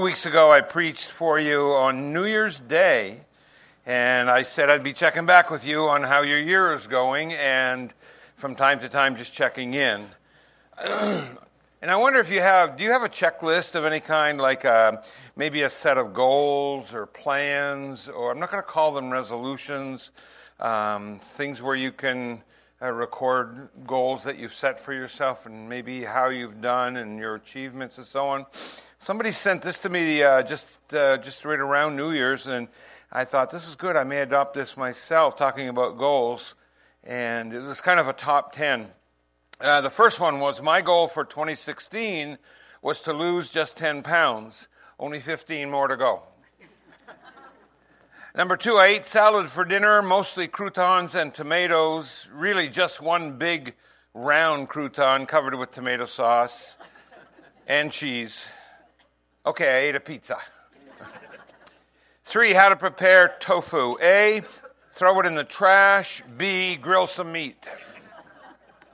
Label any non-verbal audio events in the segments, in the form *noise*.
weeks ago, I preached for you on New Year's Day, and I said I'd be checking back with you on how your year is going, and from time to time, just checking in. *clears throat* and I wonder if you have do you have a checklist of any kind, like a, uh, maybe a set of goals or plans, or I'm not going to call them resolutions, um, things where you can uh, record goals that you've set for yourself and maybe how you've done and your achievements and so on. Somebody sent this to me uh, just uh, just right around New Year's, and I thought this is good. I may adopt this myself, talking about goals, and it was kind of a top ten. Uh, the first one was my goal for 2016 was to lose just 10 pounds, only 15 more to go. Number two, I ate salad for dinner, mostly croutons and tomatoes, really just one big round crouton covered with tomato sauce and cheese. Okay, I ate a pizza. Three, how to prepare tofu. A, throw it in the trash. B, grill some meat.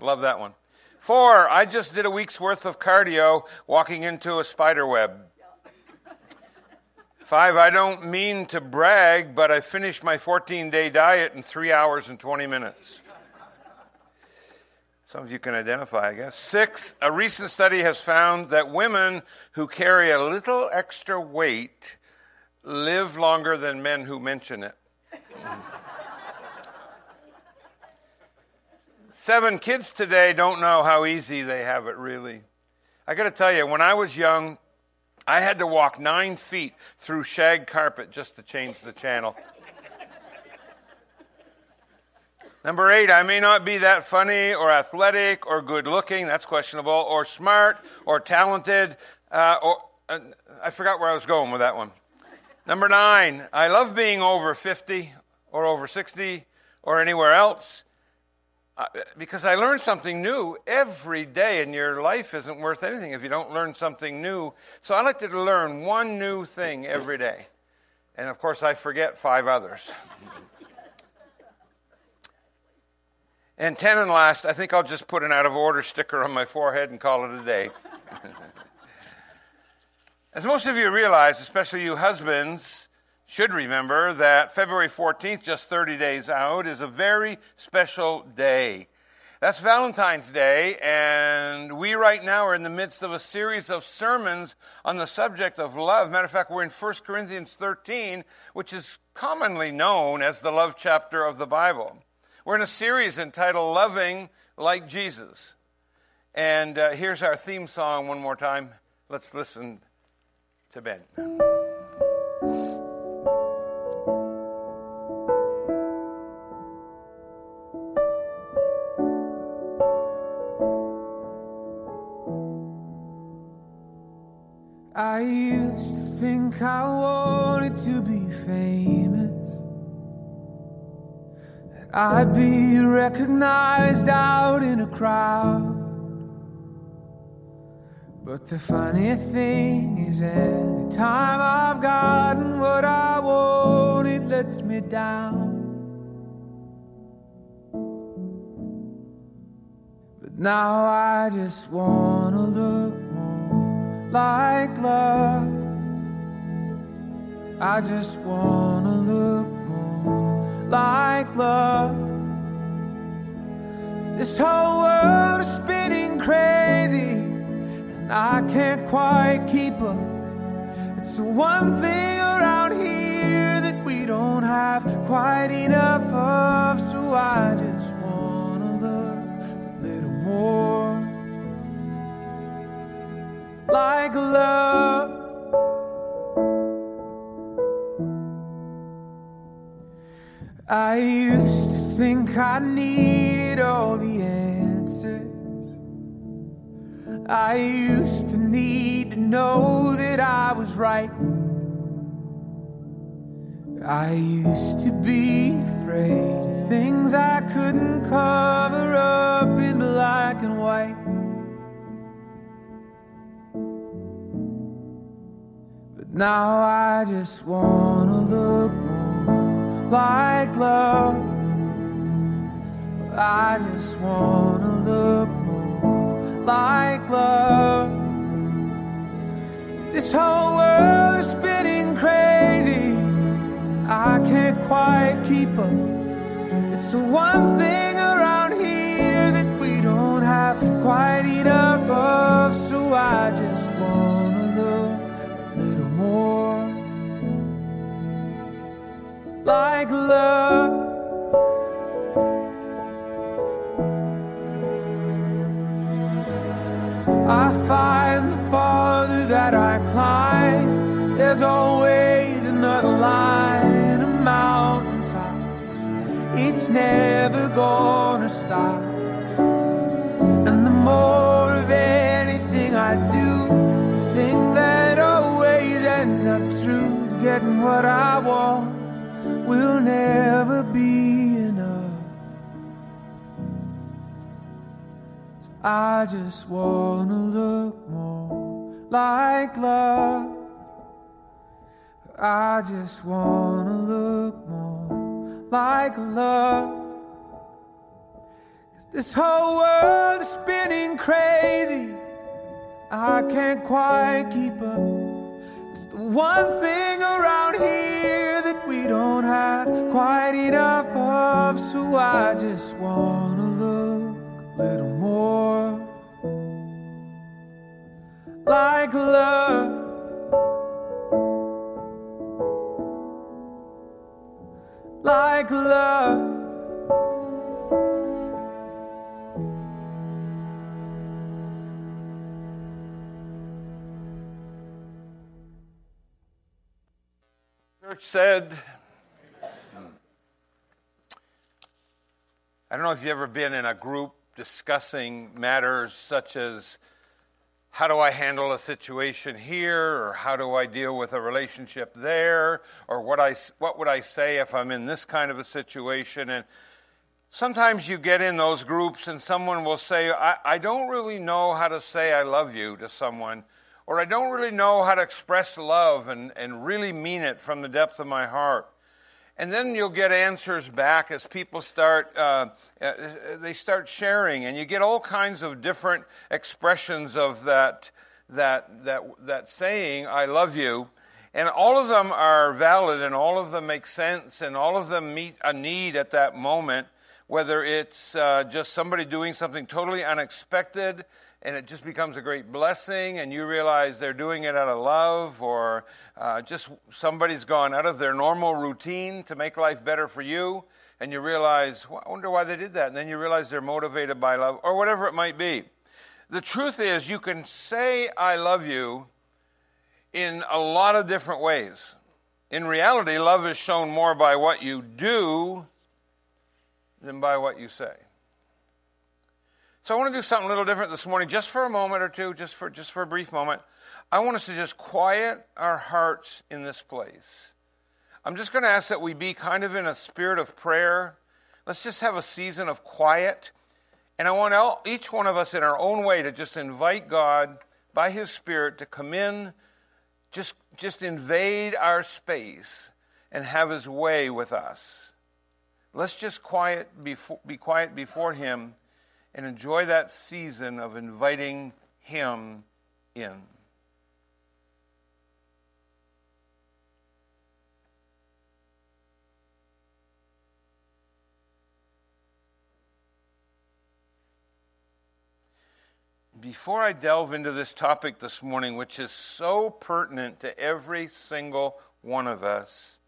Love that one. Four, I just did a week's worth of cardio walking into a spider web. Five, I don't mean to brag, but I finished my 14 day diet in three hours and 20 minutes. Some of you can identify, I guess. Six, a recent study has found that women who carry a little extra weight live longer than men who mention it. Seven, kids today don't know how easy they have it really. I got to tell you, when I was young, I had to walk nine feet through shag carpet just to change the channel. Number eight, I may not be that funny or athletic or good looking, that's questionable, or smart or talented, uh, or uh, I forgot where I was going with that one. Number nine, I love being over 50 or over 60 or anywhere else because I learn something new every day, and your life isn't worth anything if you don't learn something new. So I like to learn one new thing every day. And of course, I forget five others. *laughs* and ten and last, I think I'll just put an out of order sticker on my forehead and call it a day. *laughs* As most of you realize, especially you husbands, should remember that February 14th, just 30 days out, is a very special day. That's Valentine's Day, and we right now are in the midst of a series of sermons on the subject of love. Matter of fact, we're in 1 Corinthians 13, which is commonly known as the love chapter of the Bible. We're in a series entitled Loving Like Jesus. And uh, here's our theme song one more time. Let's listen to Ben. I used to think I wanted to be famous. I'd be recognized out in a crowd. But the funny thing is, any time I've gotten what I want, it lets me down. But now I just wanna look like love. I just wanna look more like love. This whole world is spinning crazy, and I can't quite keep up. It's the one thing around here that we don't have quite enough of, so I just wanna look a little more like love. I used to think I needed all the answers. I used to need to know that I was right. I used to be afraid of things I couldn't cover up in black and white. But now I just wanna look more like love. I just wanna look more like love. This whole world is spinning crazy. I can't quite keep up. It's the one thing around here that we don't have quite enough of. So I just wanna like love. I find the farther that I climb, there's always another line, a mountaintop. It's never gonna stop. And the more of anything I do, the thing that always ends up true is getting what I want will never be enough. So I just wanna look more like love. I just wanna look more like love. 'Cause this whole world is spinning crazy. I can't quite keep up. It's the one thing around here we don't have quite enough of. So I just wanna look a little more like love. Like love. Church said, I don't know if you've ever been in a group discussing matters such as how do I handle a situation here, or how do I deal with a relationship there, or what, I, what would I say if I'm in this kind of a situation. And sometimes you get in those groups and someone will say, I, I don't really know how to say I love you to someone, or I don't really know how to express love and, and really mean it from the depth of my heart. And then you'll get answers back as people start, uh, uh, they start sharing, and you get all kinds of different expressions of that, that, that, that saying, I love you. And all of them are valid, and all of them make sense, and all of them meet a need at that moment, whether it's uh, just somebody doing something totally unexpected and it just becomes a great blessing, and you realize they're doing it out of love, or uh, just somebody's gone out of their normal routine to make life better for you, and you realize, well, I wonder why they did that. And then you realize they're motivated by love, or whatever it might be. The truth is, you can say, I love you in a lot of different ways. In reality, love is shown more by what you do than by what you say. So I want to do something a little different this morning, just for a moment or two, just for just for a brief moment. I want us to just quiet our hearts in this place. I'm just going to ask that we be kind of in a spirit of prayer. Let's just have a season of quiet. And I want all, each one of us in our own way to just invite God by His Spirit to come in, just, just invade our space and have His way with us. Let's just quiet, before, be quiet before Him and enjoy that season of inviting Him in. Before I delve into this topic this morning, which is so pertinent to every single one of us,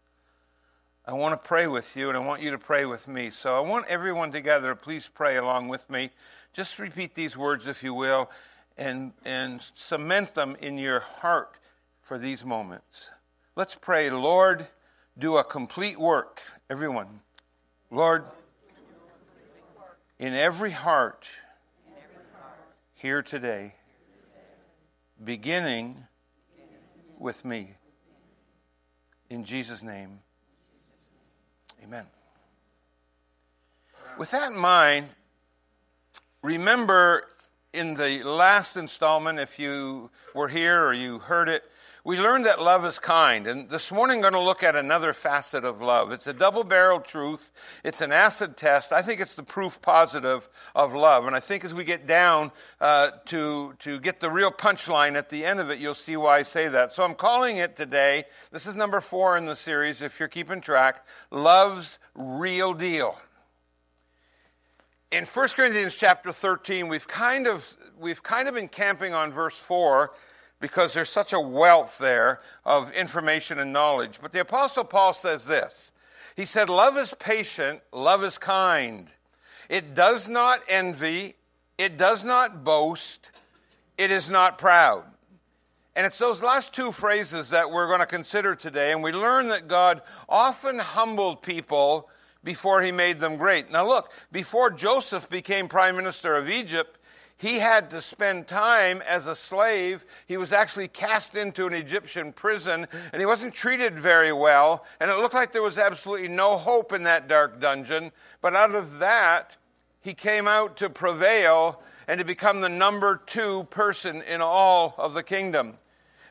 I want to pray with you and I want you to pray with me. So I want everyone together please pray along with me. Just repeat these words, if you will, and, and cement them in your heart for these moments. Let's pray, Lord, do a complete work. Everyone. Lord, in every heart here today, beginning with me. In Jesus' name. Amen. With that in mind, remember in the last installment, if you were here or you heard it, we learned that love is kind. And this morning, I'm going to look at another facet of love. It's a double barreled truth, it's an acid test. I think it's the proof positive of love. And I think as we get down uh, to, to get the real punchline at the end of it, you'll see why I say that. So I'm calling it today, this is number four in the series, if you're keeping track Love's Real Deal in 1 Corinthians chapter 13, we've kind of we've kind of been camping on verse 4 because there's such a wealth there of information and knowledge. But the apostle Paul says this. He said, "Love is patient, love is kind. It does not envy, it does not boast, it is not proud." And it's those last two phrases that we're going to consider today, and we learn that God often humbled people before he made them great. Now, look, before Joseph became prime minister of Egypt, he had to spend time as a slave. He was actually cast into an Egyptian prison, and he wasn't treated very well. And it looked like there was absolutely no hope in that dark dungeon. But out of that, he came out to prevail and to become the number two person in all of the kingdom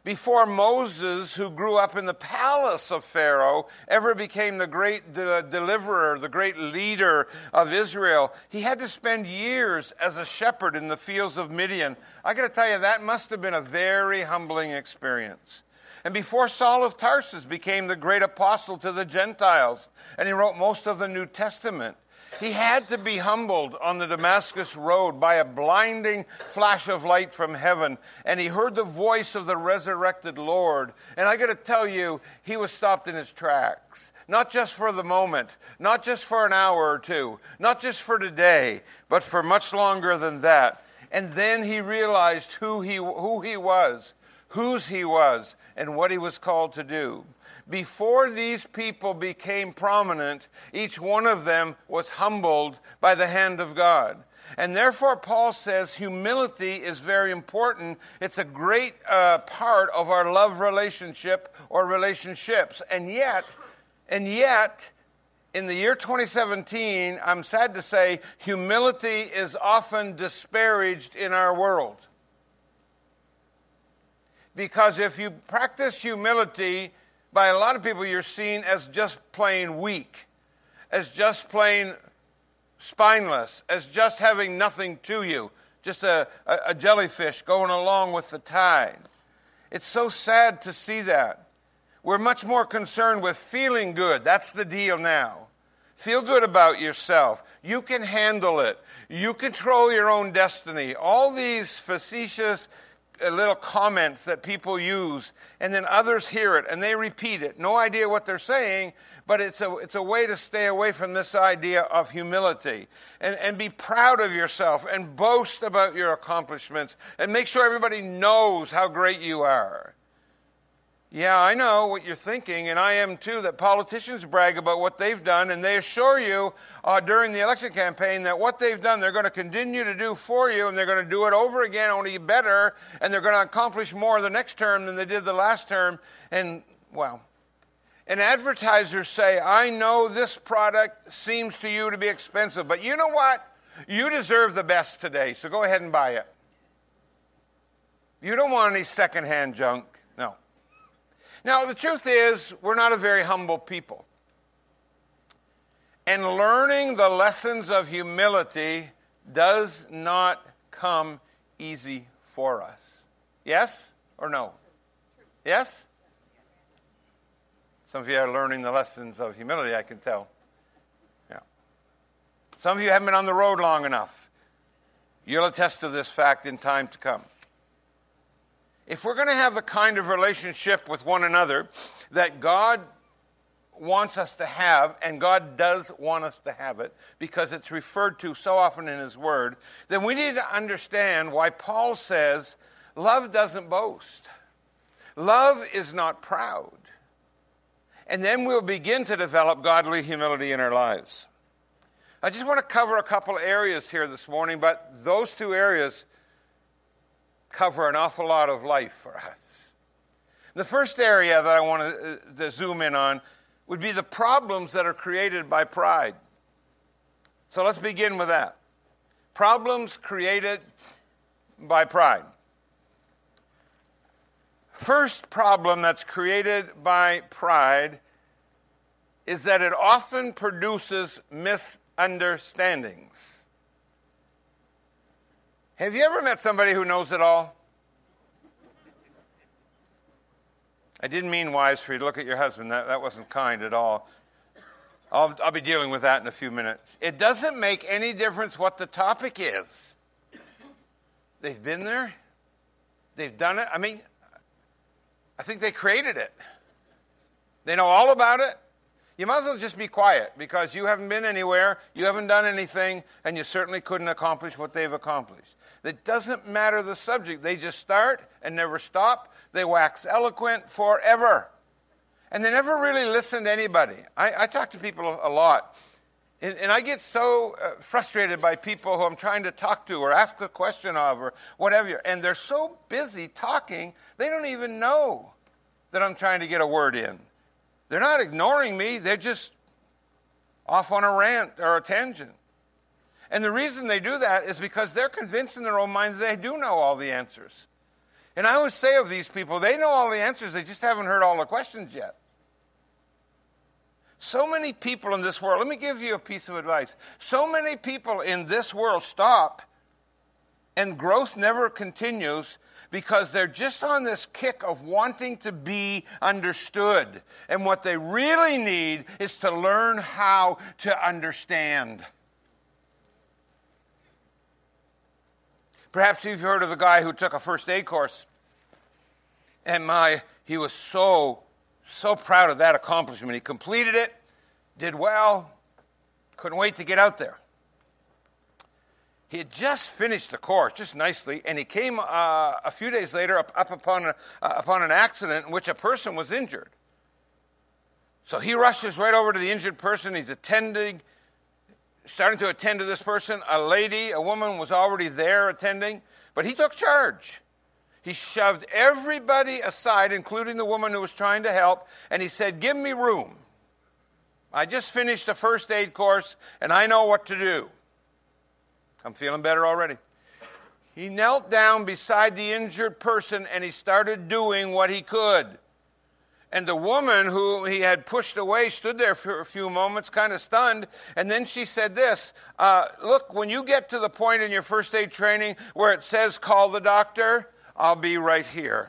before Moses, who grew up in the palace of Pharaoh, ever became the great de- deliverer, the great leader of Israel, he had to spend years as a shepherd in the fields of Midian. I got to tell you, that must have been a very humbling experience. And before Saul of Tarsus became the great apostle to the Gentiles, and he wrote most of the New Testament, he had to be humbled on the Damascus road by a blinding flash of light from heaven, and he heard the voice of the resurrected Lord. And I got to tell you, he was stopped in his tracks. Not just for the moment, not just for an hour or two, not just for today, but for much longer than that. And then he realized who he, who he was, whose he was, and what he was called to do. Before these people became prominent, each one of them was humbled by the hand of God. And therefore, Paul says humility is very important. It's a great uh, part of our love relationship or relationships. And yet, and yet, in the year 2017, I'm sad to say, humility is often disparaged in our world. Because if you practice humility, by a lot of people, you're seen as just plain weak, as just plain spineless, as just having nothing to you, just a, a, a jellyfish going along with the tide. It's so sad to see that. We're much more concerned with feeling good. That's the deal now. Feel good about yourself. You can handle it. You control your own destiny. All these facetious Uh, little comments that people use, and then others hear it and they repeat it. No idea what they're saying, but it's a, it's a way to stay away from this idea of humility. And, and be proud of yourself and boast about your accomplishments and make sure everybody knows how great you are. Yeah, I know what you're thinking, and I am too, that politicians brag about what they've done, and they assure you uh, during the election campaign that what they've done, they're going to continue to do for you, and they're going to do it over again, only better, and they're going to accomplish more the next term than they did the last term. And, well, and advertisers say, I know this product seems to you to be expensive, but you know what? You deserve the best today, so go ahead and buy it. You don't want any secondhand junk. Now, the truth is, we're not a very humble people. And learning the lessons of humility does not come easy for us. Yes or no? Yes? Some of you are learning the lessons of humility, I can tell. Yeah. Some of you haven't been on the road long enough. You'll attest to this fact in time to come if we're going to have the kind of relationship with one another that God wants us to have, and God does want us to have it because it's referred to so often in His Word, then we need to understand why Paul says love doesn't boast, love is not proud. And then we'll begin to develop godly humility in our lives. I just want to cover a couple areas here this morning, but those two areas cover an awful lot of life for us. The first area that I want to, uh, to zoom in on would be the problems that are created by pride. So let's begin with that. Problems created by pride. First problem that's created by pride is that it often produces misunderstandings. Have you ever met somebody who knows it all? I didn't mean wise for you to look at your husband. That, that wasn't kind at all. I'll, I'll be dealing with that in a few minutes. It doesn't make any difference what the topic is. They've been there, they've done it. I mean, I think they created it. They know all about it. You might as well just be quiet because you haven't been anywhere, you haven't done anything, and you certainly couldn't accomplish what they've accomplished. It doesn't matter the subject. They just start and never stop. They wax eloquent forever. And they never really listen to anybody. I, I talk to people a lot. And, and I get so uh, frustrated by people who I'm trying to talk to or ask a question of or whatever. And they're so busy talking, they don't even know that I'm trying to get a word in. They're not ignoring me, they're just off on a rant or a tangent. And the reason they do that is because they're convinced in their own minds that they do know all the answers. And I always say of these people, they know all the answers, they just haven't heard all the questions yet. So many people in this world, let me give you a piece of advice. So many people in this world stop and growth never continues because they're just on this kick of wanting to be understood. And what they really need is to learn how to understand. Perhaps you've heard of the guy who took a first aid course. And my, he was so, so proud of that accomplishment. He completed it, did well, couldn't wait to get out there. He had just finished the course, just nicely, and he came uh, a few days later up, up upon, a, uh, upon an accident in which a person was injured. So he rushes right over to the injured person. He's attending, starting to attend to this person. A lady, a woman, was already there attending, but he took charge. He shoved everybody aside, including the woman who was trying to help, and he said, Give me room. I just finished a first aid course, and I know what to do. I'm feeling better already. He knelt down beside the injured person and he started doing what he could. And the woman who he had pushed away stood there for a few moments, kind of stunned. And then she said this uh, Look, when you get to the point in your first aid training where it says call the doctor, I'll be right here.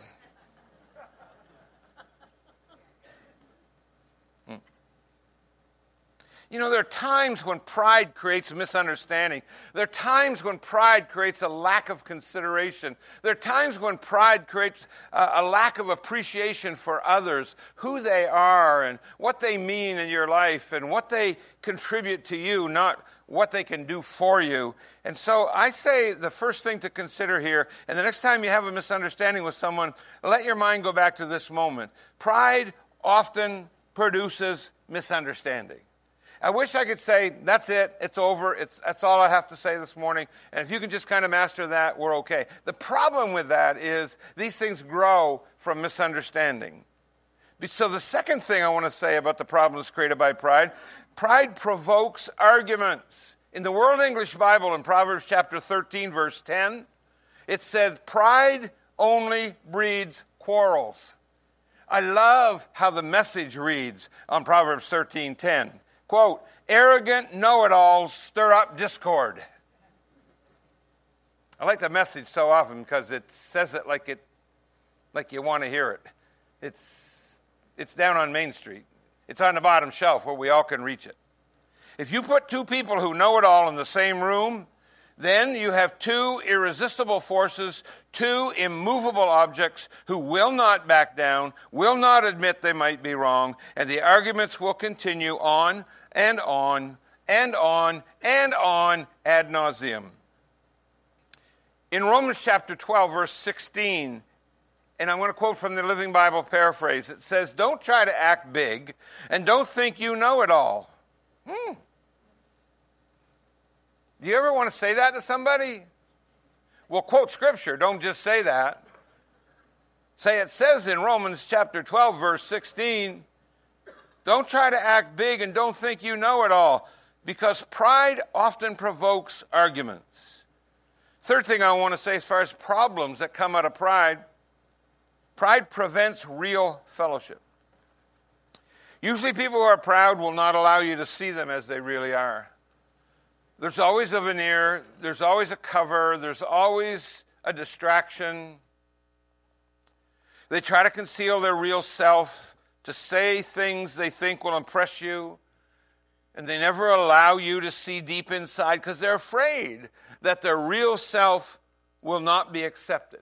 You know, there are times when pride creates misunderstanding. There are times when pride creates a lack of consideration. There are times when pride creates a, a, lack of appreciation for others, who they are, and what they mean in your life, and what they contribute to you, not what they can do for you. And so I say the first thing to consider here, and the next time you have a misunderstanding with someone, let your mind go back to this moment. Pride often produces misunderstanding. I wish I could say, that's it, it's over, it's, that's all I have to say this morning. And if you can just kind of master that, we're okay. The problem with that is these things grow from misunderstanding. So, the second thing I want to say about the problems created by pride pride provokes arguments. In the World English Bible, in Proverbs chapter 13, verse 10, it said, Pride only breeds quarrels. I love how the message reads on Proverbs 13, 10 quote, arrogant know it alls stir up discord. I like that message so often because it says it like it like you want to hear it. It's it's down on Main Street. It's on the bottom shelf where we all can reach it. If you put two people who know it all in the same room, then you have two irresistible forces, two immovable objects who will not back down, will not admit they might be wrong, and the arguments will continue on and on and on and on ad nauseum. In Romans chapter 12, verse 16, and I'm going to quote from the Living Bible paraphrase, it says, Don't try to act big and don't think you know it all. Hmm. Do you ever want to say that to somebody? Well, quote scripture, don't just say that. Say it says in Romans chapter 12, verse 16, don't try to act big and don't think you know it all, because pride often provokes arguments. Third thing I want to say as far as problems that come out of pride Pride prevents real fellowship. Usually, people who are proud will not allow you to see them as they really are. There's always a veneer, there's always a cover, there's always a distraction. They try to conceal their real self, to say things they think will impress you, and they never allow you to see deep inside because they're afraid that their real self will not be accepted.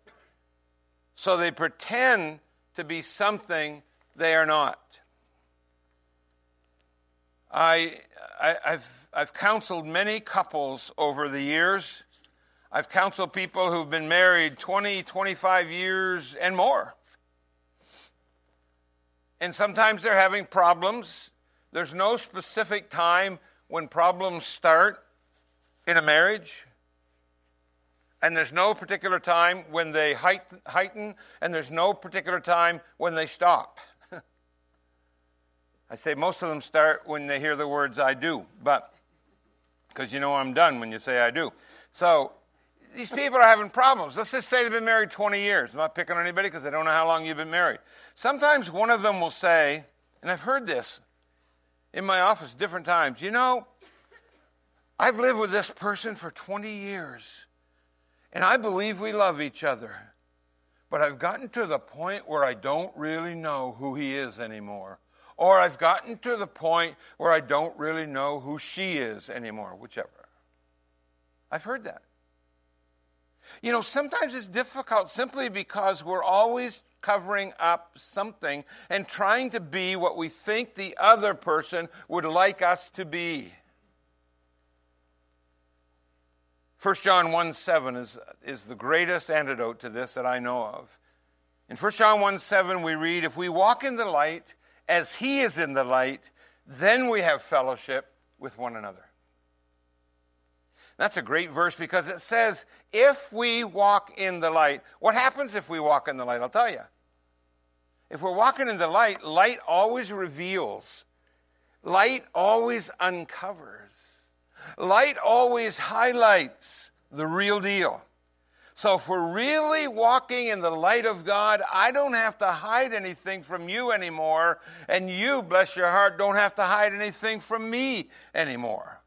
So they pretend to be something they are not. I, I, have I've counseled many couples over the years. I've counseled people who've been married 20, 25 years and more. And sometimes they're having problems. There's no specific time when problems start in a marriage. And there's no particular time when they heighten, and there's no particular time when they stop. I say most of them start when they hear the words I do, but because you know I'm done when you say I do. So these people are having problems. Let's just say they've been married 20 years. I'm not picking on anybody because I don't know how long you've been married. Sometimes one of them will say, and I've heard this in my office different times, you know, I've lived with this person for 20 years, and I believe we love each other. But I've gotten to the point where I don't really know who he is anymore. Or I've gotten to the point where I don't really know who she is anymore, whichever. I've heard that. You know, sometimes it's difficult simply because we're always covering up something and trying to be what we think the other person would like us to be. 1 John 1 7 is, is the greatest antidote to this that I know of. In 1 John 1 7, we read, If we walk in the light as he is in the light, then we have fellowship with one another. That's a great verse because it says, if we walk in the light, what happens if we walk in the light? I'll tell you. If we're walking in the light, light always reveals, light always uncovers, light always highlights the real deal. So if we're really walking in the light of God, I don't have to hide anything from you anymore, and you, bless your heart, don't have to hide anything from me anymore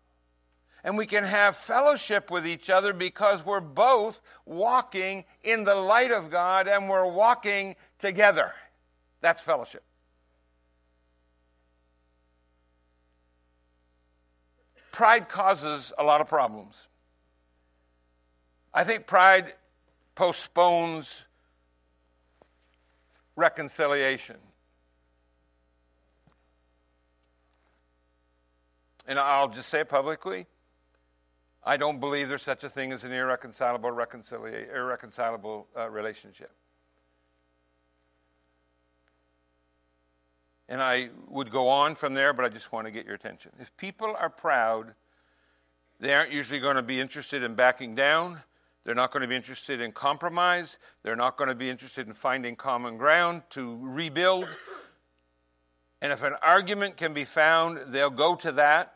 and we can have fellowship with each other because we're both walking in the light of God and we're walking together. That's fellowship. Pride causes a lot of problems. I think pride postpones reconciliation. And I'll just say publicly I don't believe there's such a thing as an irreconcilable, irreconcilable uh, relationship. And I would go on from there, but I just want to get your attention. If people are proud, they aren't usually going to be interested in backing down. They're not going to be interested in compromise. They're not going to be interested in finding common ground to rebuild. And if an argument can be found, they'll go to that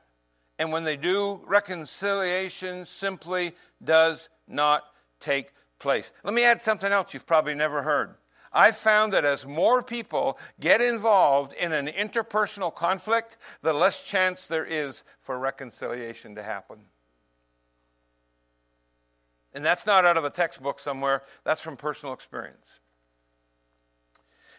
and when they do, reconciliation simply does not take place. Let me add something else you've probably never heard. I've found that as more people get involved in an interpersonal conflict, the less chance there is for reconciliation to happen. And that's not out of a textbook somewhere, that's from personal experience.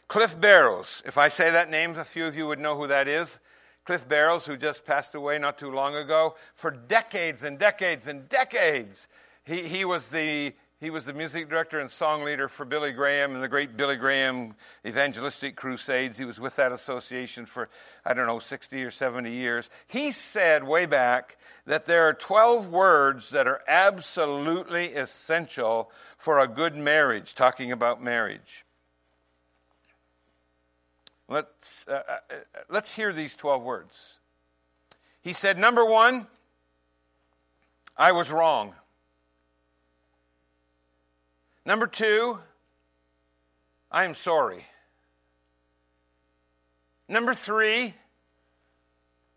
Cliff Barrows, if I say that name, a few of you would know who that is. Cliff Barrows, who just passed away not too long ago, for decades and decades and decades, he, he, was, the, he was the music director and song leader for Billy Graham and the great Billy Graham Evangelistic Crusades. He was with that association for, I don't know, 60 or 70 years. He said way back that there are 12 words that are absolutely essential for a good marriage, talking about marriage. Let's, uh, uh, let's hear these 12 words. He said, Number one, I was wrong. Number two, I am sorry. Number three,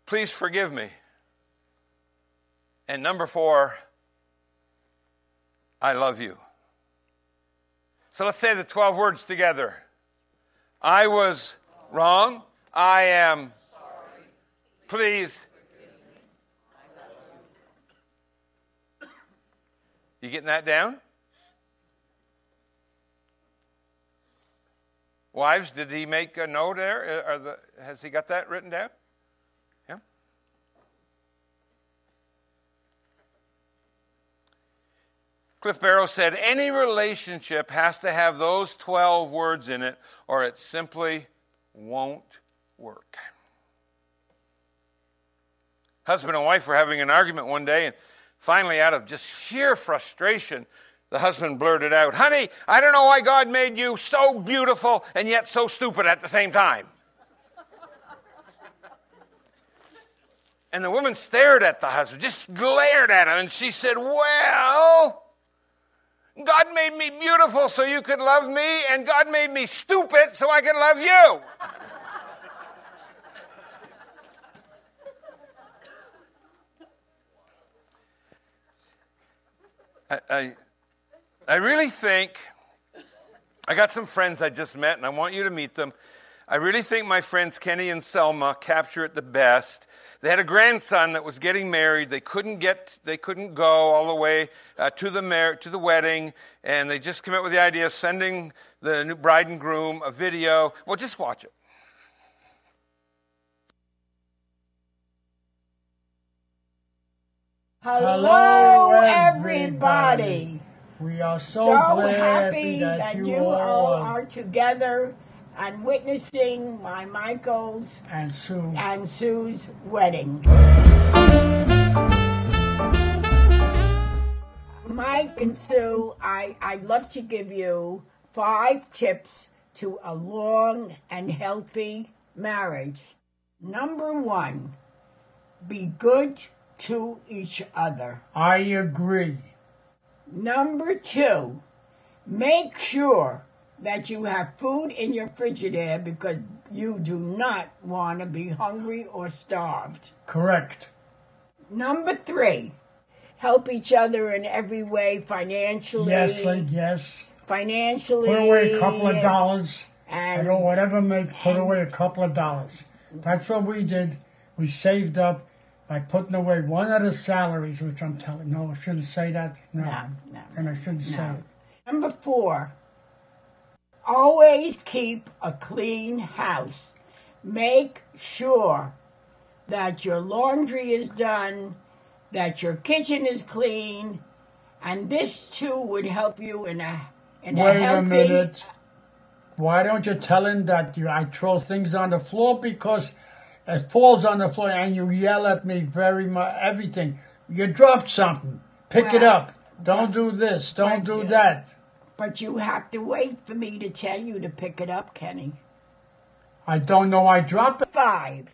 please forgive me. And number four, I love you. So let's say the 12 words together. I was wrong. I am. Sorry. Please. You getting that down? Wives, did he make a note there? Uh, the, has he got that written down? Yeah. Cliff Barrows said any relationship has to have those 12 words in it, or it simply won't work. Husband and wife were having an argument one day, and finally, out of just sheer frustration, the husband blurted out, Honey, I don't know why God made you so beautiful and yet so stupid at the same time. and the woman stared at the husband, just glared at him, and she said, Well, God made me beautiful so you could love me, and God made me stupid so I could love you. I, I I really think, I got some friends I just met, and I want you to meet them. I really think my friends Kenny and Selma capture it the best. They had a grandson that was getting married. They couldn't get, they couldn't go all the way uh, to the mar- to the wedding, and they just came up with the idea of sending the new bride and groom a video. Well, just watch it. Hello, everybody. We are so, So happy that, that you, all are together and witnessing my Michael's and Sue. and Sue's wedding. Mike and Sue, I, I'd love to give you five tips to a long and healthy marriage. Number one, be good to each other. I agree. Number two, make sure that you have food in your frigidaire because you do not want to be hungry or starved. Correct. Number three, help each other in every way financially. Yes, like, yes. financially. Put away a couple of dollars. And don't whatever makes. Put away a couple of dollars. Mm-hmm. That's what we did. We saved up by putting away one of the salaries, which I'm telling. No, I shouldn't say that. No, no, no. and I shouldn't say it. Number four, always keep a clean house. Make sure that your laundry is done, that your kitchen is clean, and this too would help you in a in a Wait healthy. a minute. Why don't you tell him that you, I throw things on the floor because it falls on the floor and you yell at me very much, everything. You dropped something. Pick it up. Don't do this. Don't do that. But you have to wait for me to tell you to pick it up, Kenny. I don't know I dropped it. Five.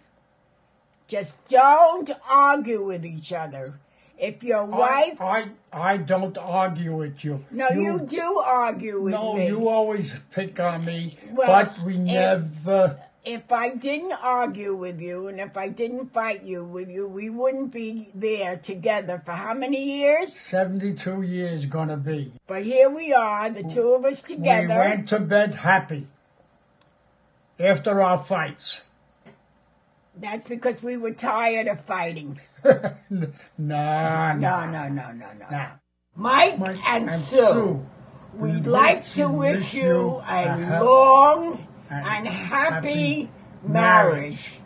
Just don't argue with each other. If your wife I, I, I don't argue with you. No, you, do argue with No, me. No, you always pick on me, Well, but we if- never. If I didn't argue with you and if I didn't fight you with you, we wouldn't be there together for how many years? 72 years gonna be. But here we are, the two of us together. We went to bed happy after our fights. That's because we were tired of fighting. *laughs* nah, No, nah. no, no, no, no. Mike, Mike and, and Sue, Sue, we'd we like to wish you a a long and and happy happy marriage.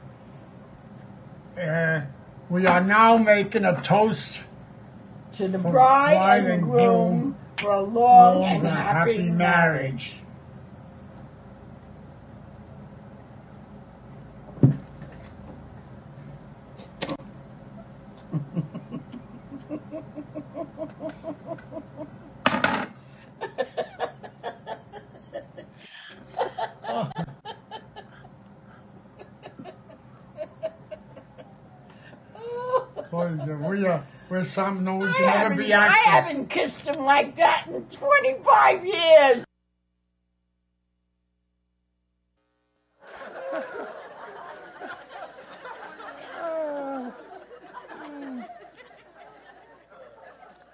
Uh, we are now making a toast To the bride, bride and and groom groom, for a long, long and happy, happy marriage. Boy, we are we're something no we I never haven't, be I haven't kissed him like that in 25 years. *laughs*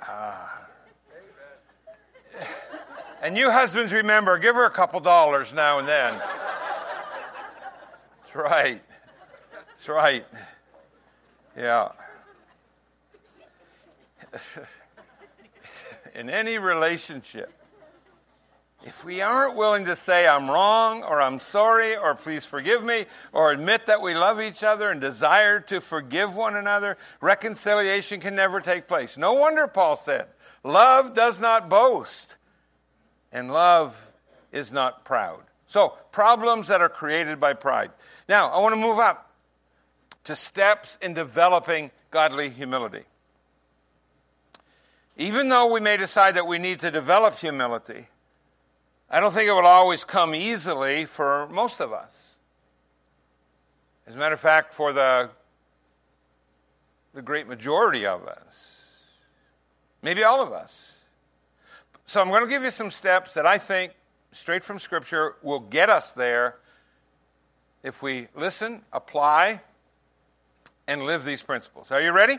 Ah. And you husbands remember, give her a couple dollars now and then. That's right. That's right. Yeah. *laughs* In any relationship, if we aren't willing to say, I'm wrong, or I'm sorry, or please forgive me, or admit that we love each other and desire to forgive one another, reconciliation can never take place. No wonder Paul said, Love does not boast, and love is not proud. So, problems that are created by pride. Now, I want to move up to steps in developing godly humility. Even though we may decide that we need to develop humility, I don't think it will always come easily for most of us. As a matter of fact, for the, the great majority of us, maybe all of us. So I'm going to give you some steps that I think, straight from Scripture, will get us there if we listen, apply, and live these principles. Are you ready?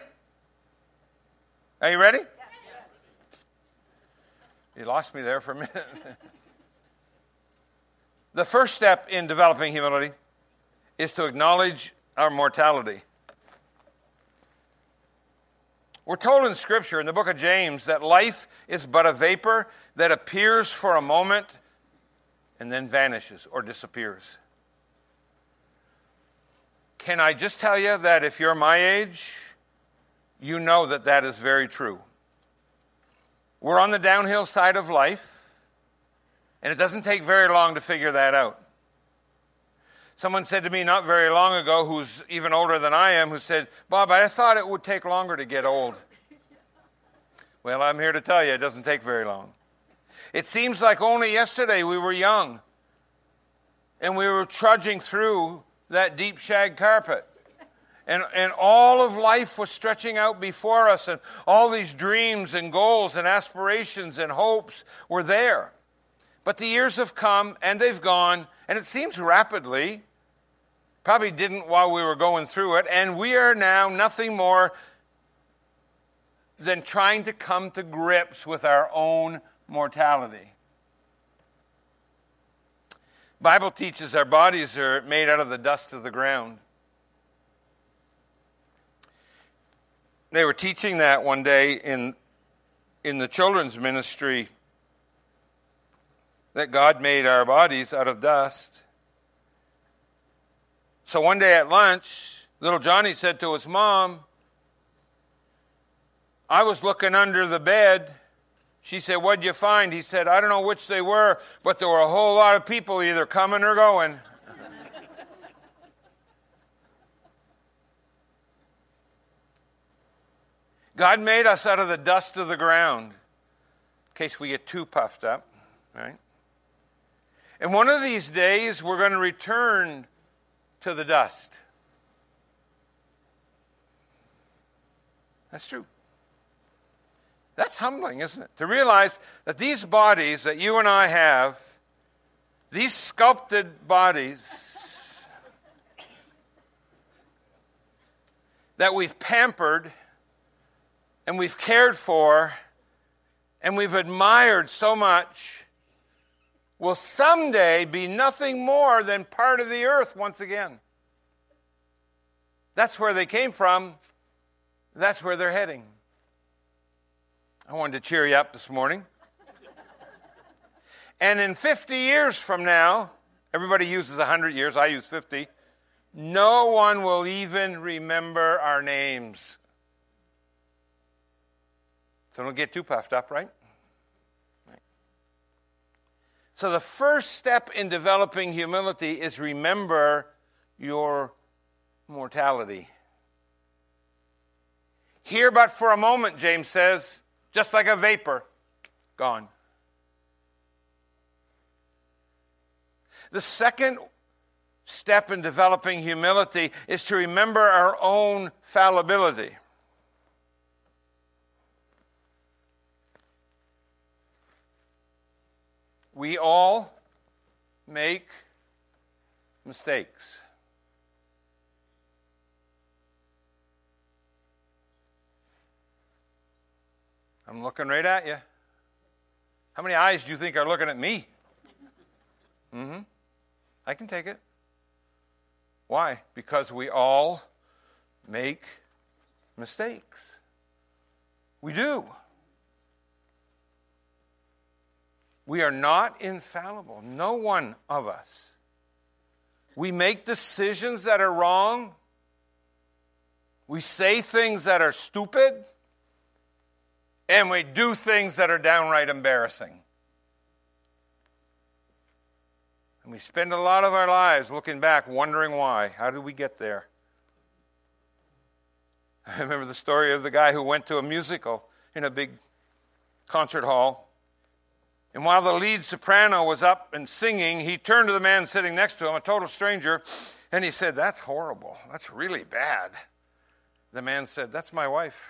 Are you ready? You lost me there for a minute. *laughs* The first step in developing humility is to acknowledge our mortality. We're told in Scripture, in the book of James, that life is but a vapor that appears for a moment and then vanishes or disappears. Can I just tell you that if you're my age, you know that that is very true. We're on the downhill side of life. And it doesn't take very long to figure that out. Someone said to me not very long ago, who's even older than I am, who said, Bob, I thought it would take longer to get old. well, I'm here to tell you it doesn't take very long. It seems like only yesterday we were young and we were trudging through that deep shag carpet. And, and all of life was stretching out before us, and all these dreams and goals and aspirations and hopes were there. But the years have come and they've gone, and it seems rapidly. Probably didn't while we were going through it, and we are now nothing more than trying to come to grips with our own mortality. Bible teaches our bodies are made out of the dust of the ground. They were teaching that one day in, in the children's ministry that God made our bodies out of dust. So one day at lunch, little Johnny said to his mom, I was looking under the bed. She said, What'd you find? He said, I don't know which they were, but there were a whole lot of people either coming or going. God made us out of the dust of the ground, in case we get too puffed up, right? And one of these days, we're going to return to the dust. That's true. That's humbling, isn't it? To realize that these bodies that you and I have, these sculpted bodies that we've pampered and we've cared for and we've admired so much will someday be nothing more than part of the earth once again. That's where they came from. That's where they're heading. I wanted to cheer you up this morning. and in 50 years from now, everybody uses 100 years, I use 50. No one will even remember our names. So don't get too puffed up, right? So, the first step in developing humility is remember your mortality. Here, but for a moment, James says, just like a vapor, gone. The second step in developing humility is to remember our own fallibility. We all make mistakes. I'm looking right at you. How many eyes do you think are looking at me? Mm-hmm. I can take it. Why? Because we all make mistakes. We do. We are not infallible. No one of us. We make decisions that are wrong. We say things that are stupid. And we do things that are downright embarrassing. And we spend a lot of our lives looking back, wondering why. How did we get there? *laughs* I remember the story of the guy who went to a musical in a big concert hall. And while the lead soprano was up and singing, he turned to the man sitting next to him, a total stranger, and he said, That's horrible. That's really bad. The man said, That's my wife.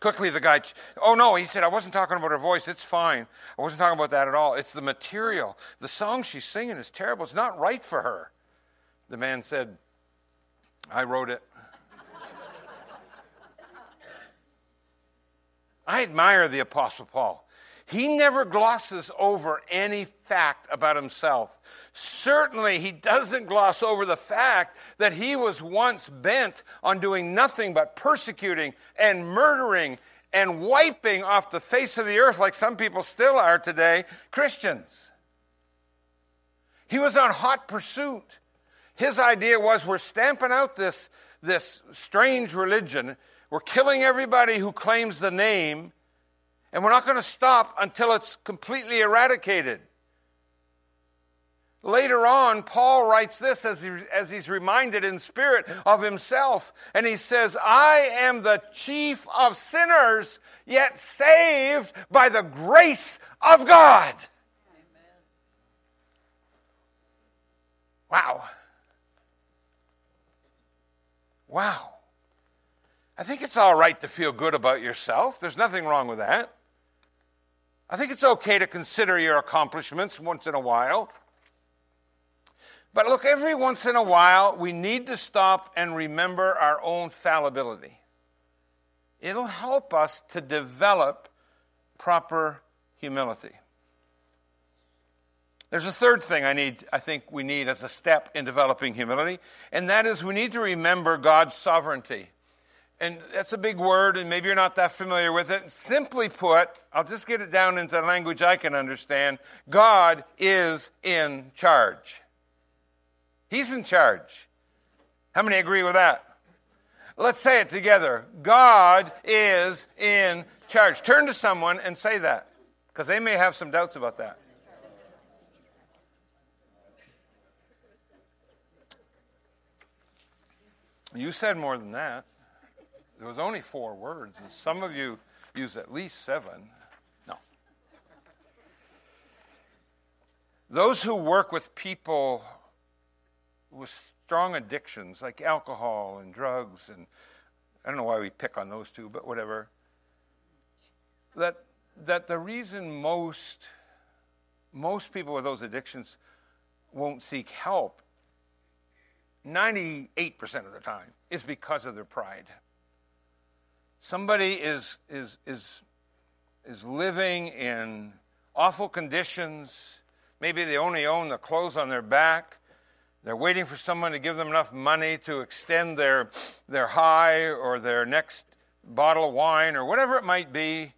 Quickly, the guy, oh no, he said, I wasn't talking about her voice. It's fine. I wasn't talking about that at all. It's the material. The song she's singing is terrible. It's not right for her. The man said, I wrote it. I admire the Apostle Paul. He never glosses over any fact about himself. Certainly, he doesn't gloss over the fact that he was once bent on doing nothing but persecuting and murdering and wiping off the face of the earth, like some people still are today, Christians. He was on hot pursuit. His idea was we're stamping out this, this strange religion, we're killing everybody who claims the name and we're not going to stop until it's completely eradicated. Later on, Paul writes this as, he, as he's reminded in spirit of himself. And he says, I am the chief of sinners, yet saved by the grace of God. Amen. Wow. Wow. I think it's all right to feel good about yourself. There's nothing wrong with that. I think it's okay to consider your accomplishments once in a while. But look, every once in a while, we need to stop and remember our own fallibility. It'll help us to develop proper humility. There's a third thing I need I think we need as a step in developing humility, and that is we need to remember God's sovereignty and that's a big word, and maybe you're not that familiar with it. Simply put, I'll just get it down into language I can understand God is in charge. He's in charge. How many agree with that? Let's say it together God is in charge. Turn to someone and say that, because they may have some doubts about that. You said more than that. There was only four words, and some of you use at least seven. No. Those who work with people with strong addictions like alcohol and drugs, and I don't know why we pick on those two, but whatever. That, that the reason most, most people with those addictions won't seek help 98% of the time is because of their pride somebody is, is, is, is living in awful conditions, maybe they only own the clothes on their back, they're waiting for someone to give them enough money to extend their, their high or their next bottle of wine or whatever it might be.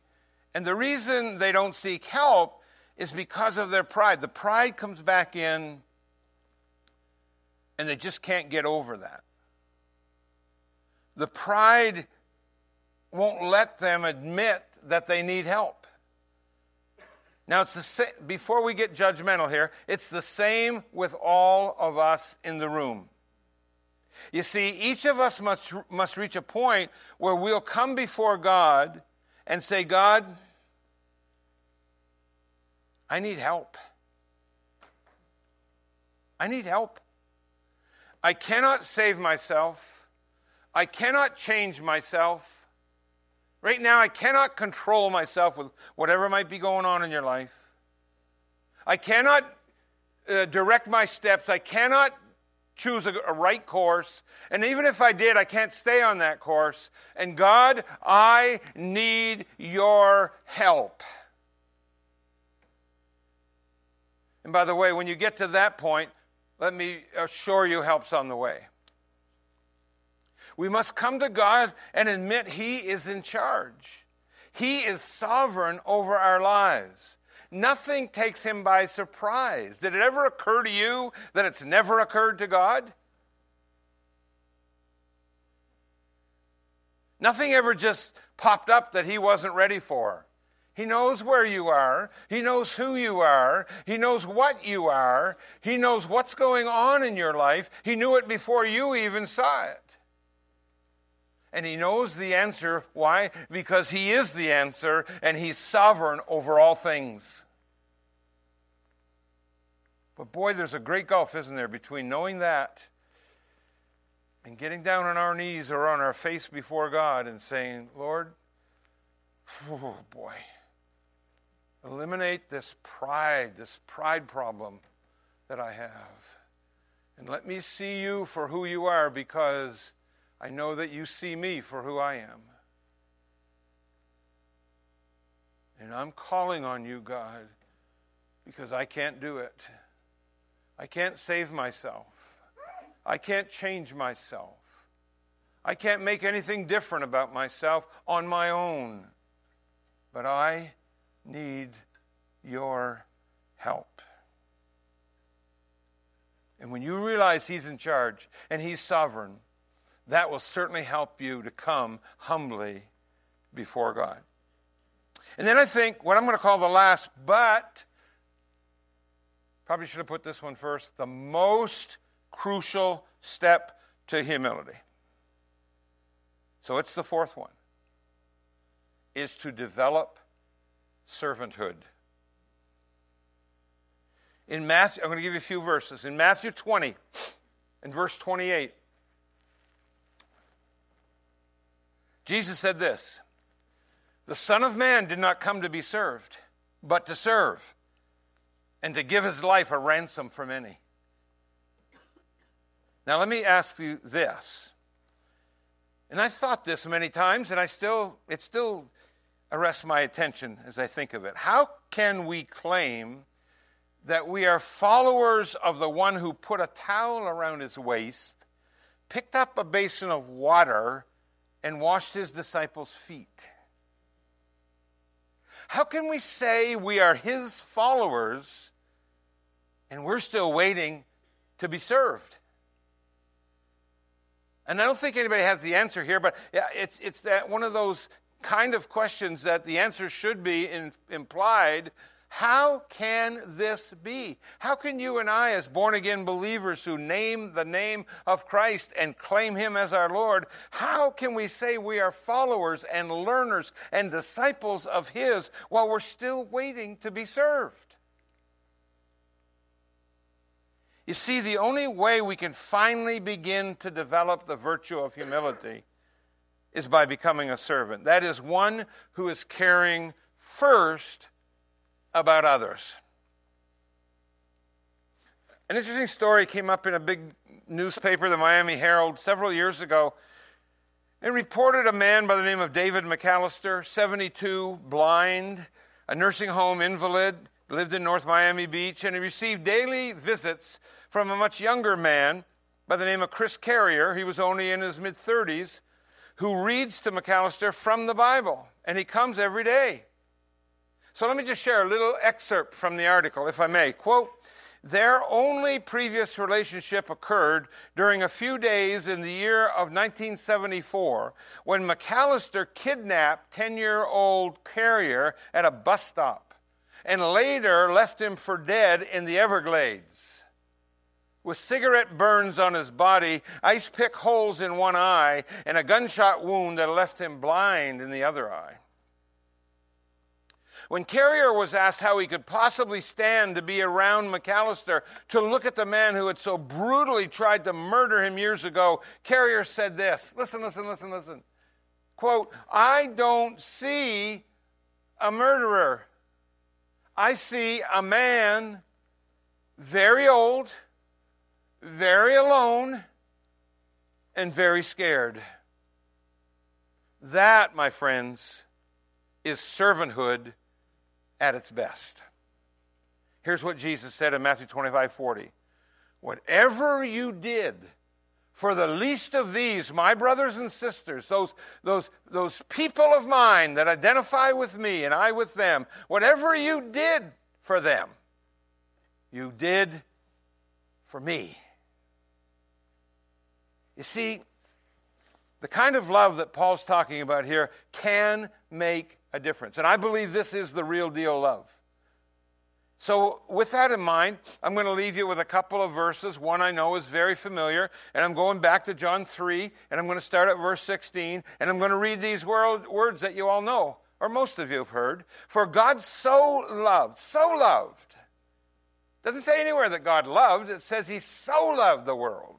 And the reason they don't seek help is because of their pride. The pride comes back in, and they just can't get over that. The pride won't let them admit that they need help. Now, it's the same, before we get judgmental here, it's the same with all of us in the room. You see, each of us must, must reach a point where we'll come before God and say, God, I need help. I need help. I cannot save myself. I cannot change myself. Right now, I cannot control myself with whatever might be going on in your life. I cannot uh, direct my steps. I cannot choose a, a right course. And even if I did, I can't stay on that course. And God, I need your help. And by the way, when you get to that point, let me assure you, help's on the way. We must come to God and admit He is in charge. He is sovereign over our lives. Nothing takes Him by surprise. Did it ever occur to you that it's never occurred to God? Nothing ever just popped up that He wasn't ready for. He knows where you are. He knows who you are. He knows what you are. He knows what's going on in your life. He knew it before you even saw it. And he knows the answer. Why? Because he is the answer and he's sovereign over all things. But boy, there's a great gulf, isn't there, between knowing that and getting down on our knees or on our face before God and saying, Lord, oh boy, eliminate this pride, this pride problem that I have. And let me see you for who you are because I know that you see me for who I am. And I'm calling on you, God, because I can't do it. I can't save myself. I can't change myself. I can't make anything different about myself on my own. But I need your help. And when you realize He's in charge and He's sovereign, that will certainly help you to come humbly before God. And then I think what I'm going to call the last, but probably should have put this one first, the most crucial step to humility. So it's the fourth one, is to develop servanthood. In Matthew, I'm going to give you a few verses. In Matthew 20, in verse 28, Jesus said this The Son of Man did not come to be served, but to serve, and to give his life a ransom for many. Now, let me ask you this. And I thought this many times, and I still, it still arrests my attention as I think of it. How can we claim that we are followers of the one who put a towel around his waist, picked up a basin of water, and washed his disciples' feet. How can we say we are his followers and we're still waiting to be served? And I don't think anybody has the answer here, but it's, it's that one of those kind of questions that the answer should be in, implied how can this be? How can you and I, as born again believers who name the name of Christ and claim Him as our Lord, how can we say we are followers and learners and disciples of His while we're still waiting to be served? You see, the only way we can finally begin to develop the virtue of humility is by becoming a servant. That is, one who is caring first about others. An interesting story came up in a big newspaper, the Miami Herald, several years ago, and reported a man by the name of David McAllister, 72, blind, a nursing home invalid, lived in North Miami Beach, and he received daily visits from a much younger man by the name of Chris Carrier. He was only in his mid 30s, who reads to McAllister from the Bible, and he comes every day. So let me just share a little excerpt from the article, if I may. Quote, their only previous relationship occurred during a few days in the year of 1974 when McAllister kidnapped 10 year old Carrier at a bus stop and later left him for dead in the Everglades. With cigarette burns on his body, ice pick holes in one eye, and a gunshot wound that left him blind in the other eye. When Carrier was asked how he could possibly stand to be around McAllister to look at the man who had so brutally tried to murder him years ago, Carrier said this listen, listen, listen, listen. Quote, I don't see a murderer. I see a man very old, very alone, and very scared. That, my friends, is servanthood at its best. Here's what Jesus said in Matthew 25 40. Whatever you did for the least of these, my brothers and sisters, those, those, those people of mine that identify with me and I with them, whatever you did for them, you did for me. You see, the kind of love that Paul's talking about here can make a difference. And I believe this is the real deal love. So, with that in mind, I'm going to leave you with a couple of verses. One I know is very familiar, and I'm going back to John 3, and I'm going to start at verse 16, and I'm going to read these words that you all know, or most of you have heard. For God so loved, so loved. Doesn't say anywhere that God loved, it says He so loved the world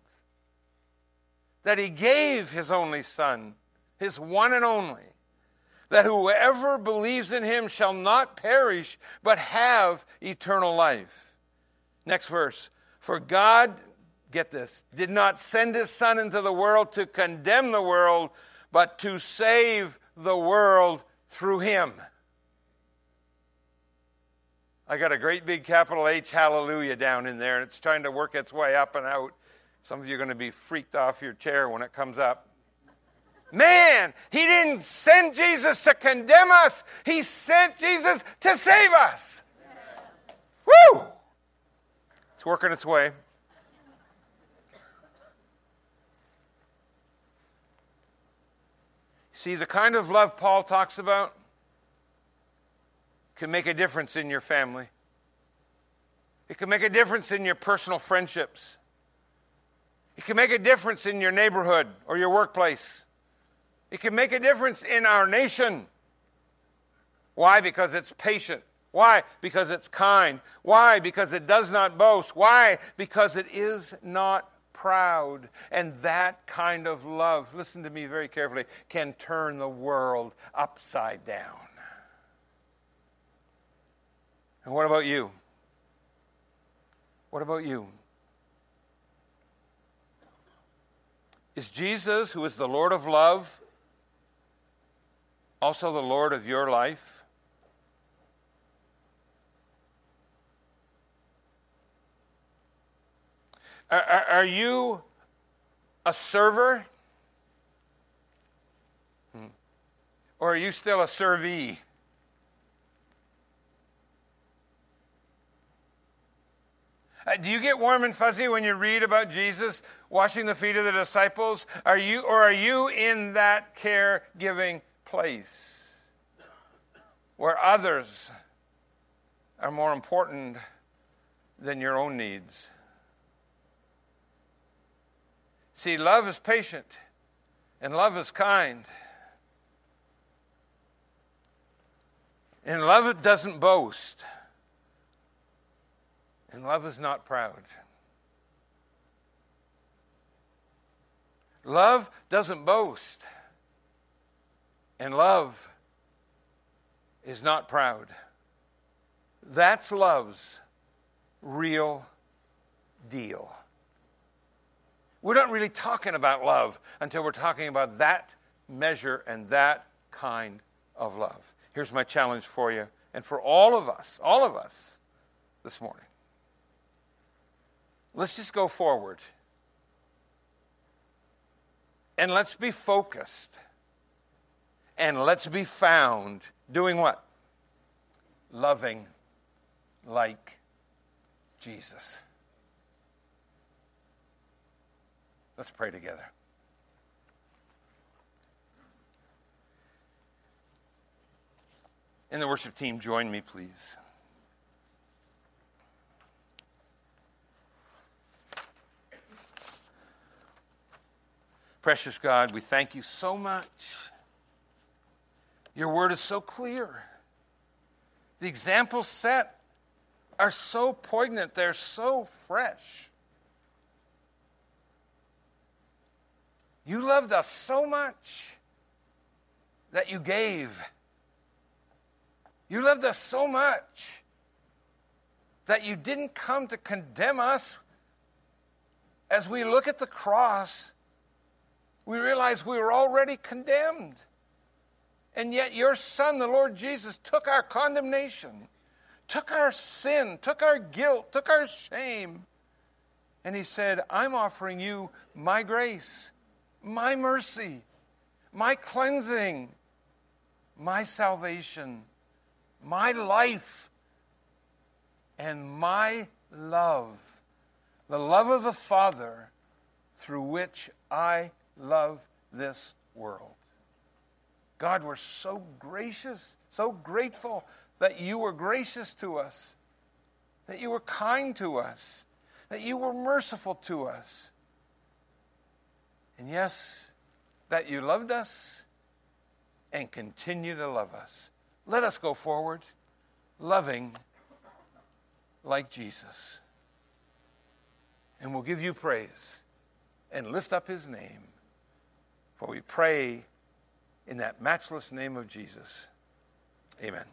that He gave His only Son, His one and only that whoever believes in him shall not perish, but have eternal life. Next verse. For God, get this, did not send his Son into the world to condemn the world, but to save the world through him. I got a great big capital H hallelujah down in there, and it's trying to work its way up and out. Some of you are going to be freaked off your chair when it comes up. Man, he didn't send Jesus to condemn us, he sent Jesus to save us. Woo! It's working its way. See, the kind of love Paul talks about can make a difference in your family. It can make a difference in your personal friendships. It can make a difference in your neighborhood or your workplace. It can make a difference in our nation. Why? Because it's patient. Why? Because it's kind. Why? Because it does not boast. Why? Because it is not proud. And that kind of love, listen to me very carefully, can turn the world upside down. And what about you? What about you? Is Jesus, who is the Lord of love, also the Lord of your life? Are, are, you a server? Hmm. Or are you still a servee? Uh, do you get warm and fuzzy when you read about Jesus washing the feet of the disciples? Are you, or are you in that caregiving place where others are more important than your own needs. See, love is patient and love is kind. And love doesn't boast. And love is not proud. Love doesn't boast. And love is not proud. That's love's real deal. We're not really talking about love until we're talking about that measure and that kind of love. Here's my challenge for you and for all of us, all of us this morning. Let's just go forward. And let's be focused and let's be found doing what? Loving like Jesus. Let's pray together. And the worship team, join me, please. Precious God, we thank you so much your word is so clear. The examples set are so poignant, they're so fresh. You loved us so much that you gave. You loved us so much that you didn't come to condemn us. As we look at the cross, we realize we were already condemned. And yet, your Son, the Lord Jesus, took our condemnation, took our sin, took our guilt, took our shame, And he said, I'm offering you my grace, my mercy, my cleansing, my salvation, my life, and my love, the love of the Father through which I love this world. God, we're so gracious, so grateful that you were gracious to us, that you were kind to us, that you were merciful to us. And yes, that you loved us and continue to love us. Let us go forward loving like Jesus. And we'll give you praise and lift up his name. For we pray in that matchless name of Jesus. Amen.